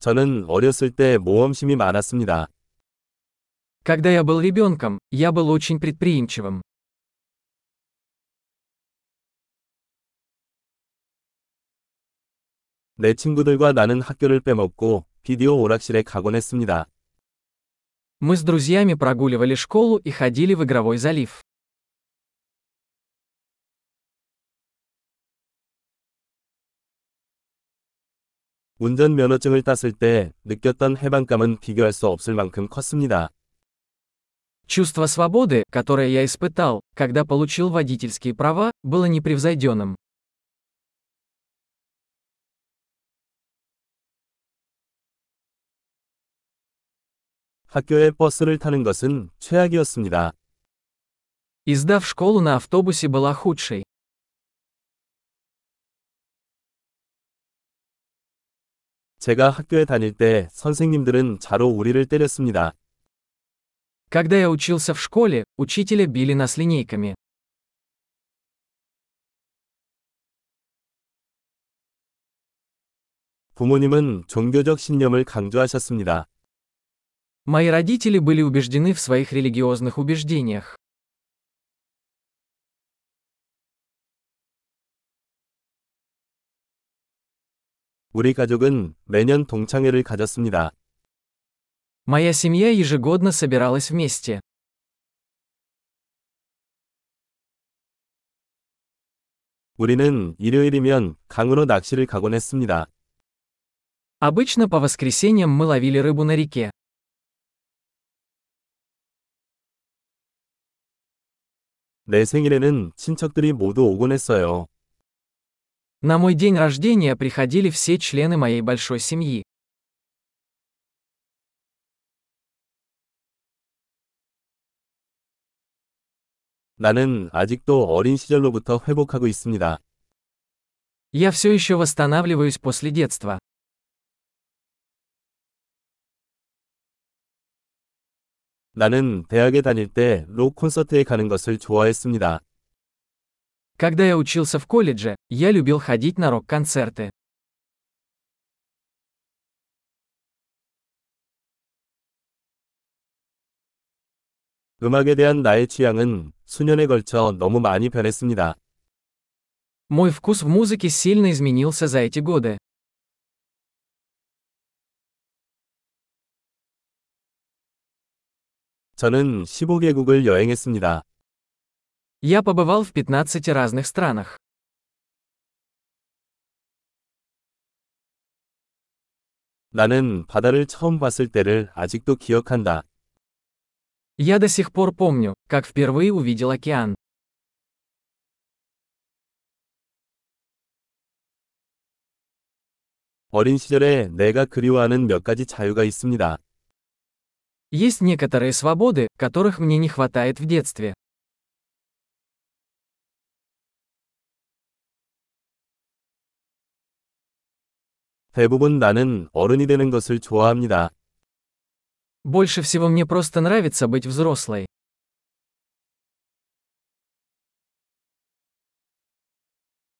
저는 어렸을 때 모험심이 많았습니다. Когда я был ребенком, я был очень предприимчивым. 내 친구들과 나는 학교를 빼먹고 비디오 오락실에 가곤 했습니다. Мы с друзьями прогуливали школу и ходили в игровой залив. 운전면허증을 땄을 때 느꼈던 해방감은 비교할 수 없을 만큼 컸습니다. Чувство свободы, которое я испытал, когда получил водительские права, было непревзойденным. 학교에 버스를 타는 것은 최악이었습니다. Издав школу на автобусе была худшей. 제가 학교에 다닐 때 선생님들은 자로 우리를 때렸습니다. Когда я учился в школе, учителя били нас линейками. 부모님은 종교적 신념을 강조하셨습니다. Мои родители были убеждены в своих религиозных убеждениях. 우리 가족은 매년 동창회를 가졌습니다. Моя семья ежегодно собиралась вместе. 우리는 일요일이면 강으로 낚시를 가곤 했습니다. Обычно по воскресеньям мы ловили рыбу на реке. 내 생일에는 친척들이 모두 오곤 했어요. На мой день рождения приходили все члены моей большой семьи. 나는 아직도 어린 시절로부터 회복하고 있습니다. Я все еще восстанавливаюсь после детства. 나는 대학에 다닐 때 록 콘서트에 가는 것을 좋아했습니다. Когда я учился в колледже, я любил ходить на рок-концерты. 음악에 대한 나의 취향은 수년에 걸쳐 너무 많이 변했습니다. Мой вкус в музыке сильно изменился за эти годы. 저는 15개국을 여행했습니다. Я побывал в 15 разных странах. 나는 바다를 처음 봤을 때를 아직도 기억한다. Я до сих пор помню, как впервые увидел океан. 어린 시절에 내가 그리워하는 몇 가지 자유가 있습니다. Есть некоторые свободы, которых мне не хватает в детстве. 대부분 나는 어른이 되는 것을 좋아합니다. Больше всего мне просто нравится быть взрослой.